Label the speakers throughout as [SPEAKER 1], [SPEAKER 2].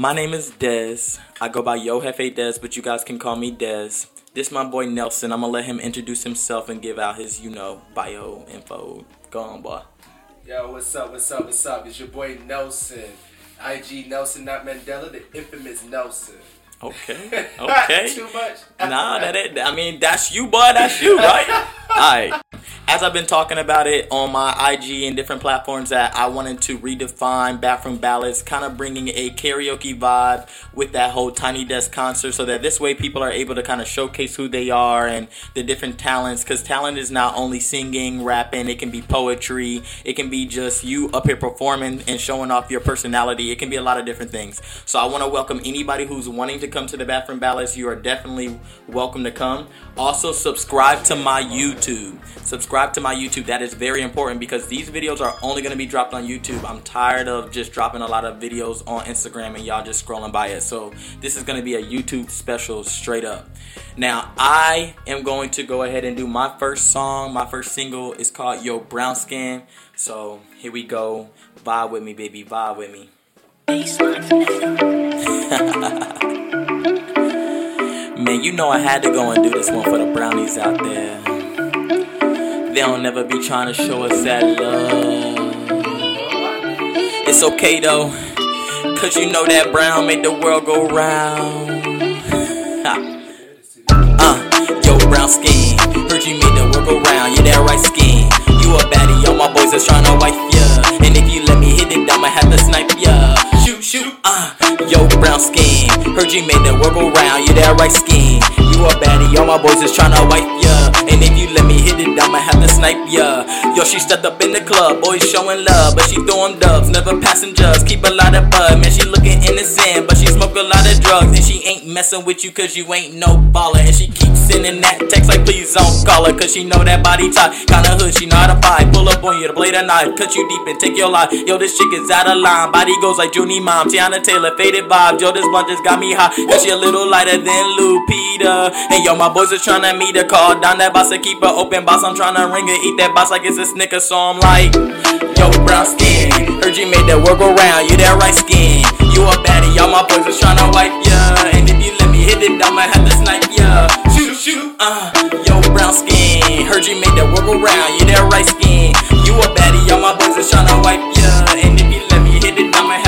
[SPEAKER 1] My name is Dez. I go by Yo Hefe Dez, but you guys can call me Dez. This my boy Nelson. I'm gonna let him introduce himself and give out his, you know, bio info. Go on, boy.
[SPEAKER 2] Yo, what's up? What's up? What's up? It's your boy Nelson. IG Nelson, not Mandela, the infamous Nelson.
[SPEAKER 1] Okay. Okay.
[SPEAKER 2] Too much.
[SPEAKER 1] nah, that it. I mean, that's you, boy. That's you, right? All right. As I've been talking about it on my IG and different platforms, that I wanted to redefine bathroom ballads, kind of bringing a karaoke vibe with that whole Tiny Desk concert, so that this way people are able to kind of showcase who they are and the different talents. Because talent is not only singing, rapping, it can be poetry, it can be just you up here performing and showing off your personality. It can be a lot of different things. So I want to welcome anybody who's wanting to come to the bathroom ballads. You are definitely welcome to come. Also, subscribe to my YouTube. Subscribe to my YouTube. That is very important because these videos are only going to be dropped on YouTube. I'm tired of just dropping a lot of videos on Instagram and y'all just scrolling by it. So, this is going to be a YouTube special straight up. Now, I am going to go ahead and do my first song. My first single is called Yo Brown Skin. So, here we go. Vibe with me, baby. Vibe with me. Man, you know I had to go and do this one for the brownies out there. They don't never be trying to show us that love. It's okay though, cause you know that brown made the world go round. uh, yo, brown skin, heard you made the world go round. Yeah, that right skin. You a baddie, all my boys is trying to wife ya. And if you let me hit it, I'ma have to snipe ya. Shoot, shoot, uh, yo, brown skin. Heard you made the world go round, you that right skin. You a baddie, all my boys is tryna wipe ya. And if you let me hit it, I'ma have to snipe ya. Yo, she stepped up in the club, boys showing love, but she throwing dubs, never passengers. Keep a lot of bud, man, she looking innocent, but she smoke a lot of drugs. And she ain't messing with you cause you ain't no baller. And she keeps sending that text like, please don't call her, cause she know that body type. Kinda hood, she know how to fight. Pull up on you blade a knife, cut you deep and take your life. Yo, this chick is out of line, body goes like Junie Mom, Teyana Taylor, faded vibes. Yo, this blunt just got me high, cause she a little lighter than Lupita. And yo, my boys are tryna meet her, call down that boss to keep her open boss. I'm tryna ring it, eat that boss like it's a snicker, so I'm like, yo, brown skin. Heard you made that work around, you that right skin. You a baddie, y'all my boys was tryna wipe ya. And if you let me hit it, I'ma have to snipe ya. Shoot, shoot, uh, yo, brown skin. Heard you made that work around, you that right skin. You a baddie, y'all my boys was tryna wipe ya. And if you let me hit it, I'ma have to,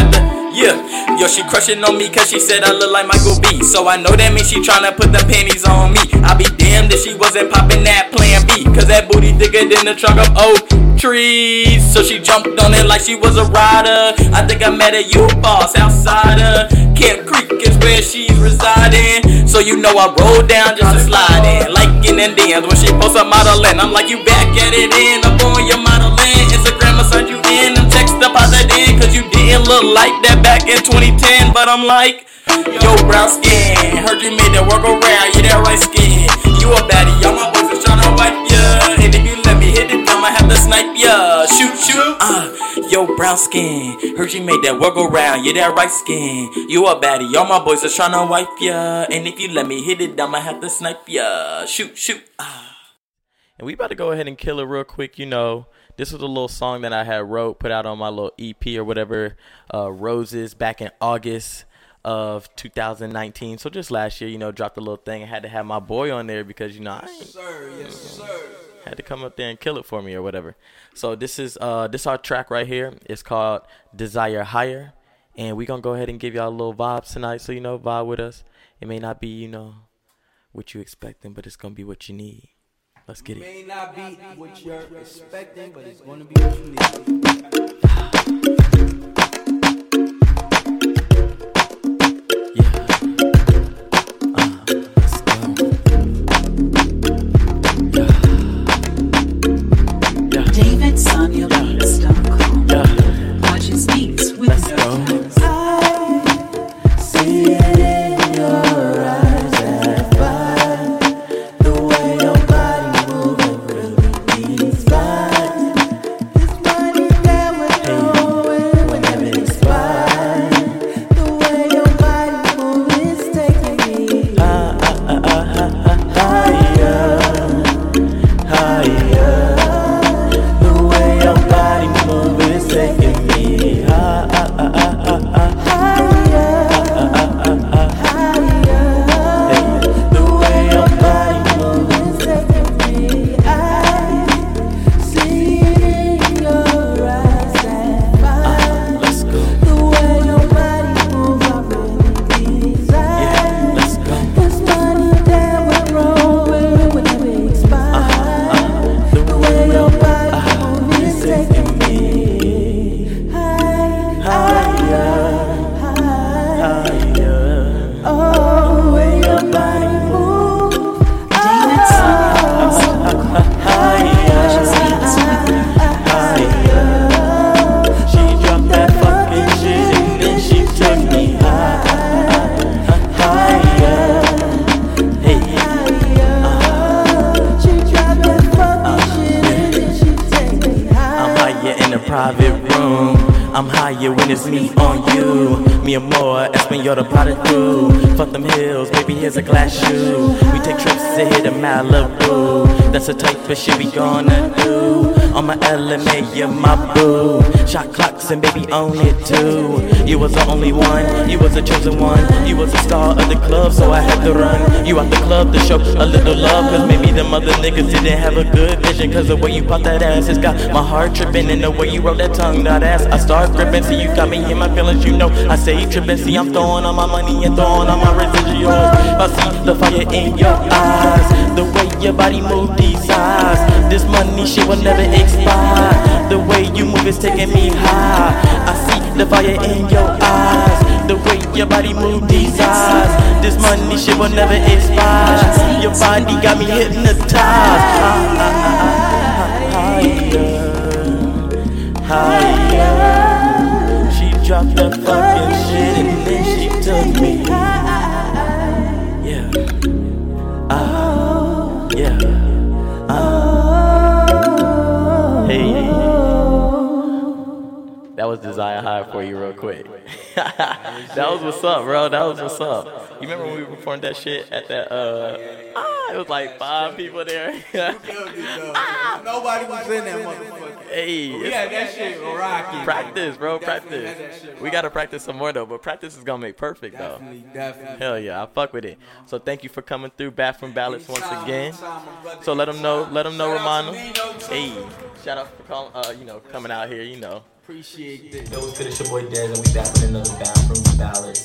[SPEAKER 1] yeah. Yo, she crushing on me cause she said I look like Michael B. So I know that means she tryna put the panties on me. I be damned if she wasn't popping that plan B. Cause that booty thicker than the trunk of oak trees. So she jumped on it like she was a rider. I think I met a you boss outside of Camp Creek is where she's residing. So you know I roll down just to slide in. Like in Indians when she posts a modeling. I'm like you back at it in. Up on your modeling. Instagram will send you in. I'm text deposit in. Didn't look like that back in 2010. But I'm like, yo, brown skin. Heard you made that work around. You that right skin. You a baddie. Y'all my boys is tryna wipe ya. And if you let me hit it, I'ma have to snipe ya. Shoot, shoot. Uh, yo, brown skin. Heard you made that work around. You that right skin. You a baddie. All my boys is tryna wipe ya. And if you let me hit it, I'ma have to snipe ya. Shoot, shoot. Uh. And we about to go ahead and kill it real quick, you know. This was a little song that I had wrote, put out on my little EP or whatever, uh, Roses, back in August of 2019. So just last year, you know, dropped a little thing. I had to have my boy on there because you know I ain't,
[SPEAKER 2] Sir, yes, sir.
[SPEAKER 1] had to come up there and kill it for me or whatever. So this is uh this our track right here. It's called Desire Higher, and we gonna go ahead and give y'all a little vibes tonight. So you know, vibe with us. It may not be you know what you expecting, but it's gonna be what you need. Let's get it.
[SPEAKER 3] May not be what you're expecting, but it's gonna be what you need.
[SPEAKER 1] Yeah. Uh, let's go. Yeah. Yeah.
[SPEAKER 4] David Sonia
[SPEAKER 1] higher when it's me on you. Me and more, Espanol plotted through. Fuck them hills, baby, here's a glass shoe. We take trips to hit a Malibu. That's the type of shit we gonna do. On my LMA, you're my boo. Shot clocks and baby, own it too. You was the only one, you was the chosen one. You was the star of the club, so I had to run. You out the club to show a little love. Cause maybe them other niggas didn't have a good vision. Cause the way you pop that ass has got my heart tripping. And the way you roll that tongue, that ass, I start gripping. See, you got me in my feelings, you know. I say tripping. See, I'm throwing all my money and throwing all my residuals. I see the fire in your eyes. The way your body move these eyes. This money shit will never expire. The way you move is taking me high. I see the fire in your eyes. The way your body move these eyes. This money shit will never expire. Your body got me hypnotized. Higher, higher. She dropped the fucking shit and then she took me. Was Desire High for you, real quick. that was what's up, bro. That was what's up. You remember when we performed that shit at that? Uh, ah, it was like five people there.
[SPEAKER 3] Nobody was in that motherfucker.
[SPEAKER 1] hey,
[SPEAKER 3] Yeah, that shit rocking.
[SPEAKER 1] practice, bro. Practice.
[SPEAKER 3] had that shit
[SPEAKER 1] We gotta practice some more though, but practice is gonna make perfect though.
[SPEAKER 3] Definitely, definitely.
[SPEAKER 1] Hell yeah, I fuck with it. So thank you for coming through Bathroom Ballads once again.
[SPEAKER 3] anytime, my brother,
[SPEAKER 1] So let them know, let them know, Romano. Hey, shout out for calling, uh, you know, coming out here, you know.
[SPEAKER 3] Appreciate this.
[SPEAKER 1] Yo, what's good? It's your boy Dez, and we back with another Bathroom Ballad.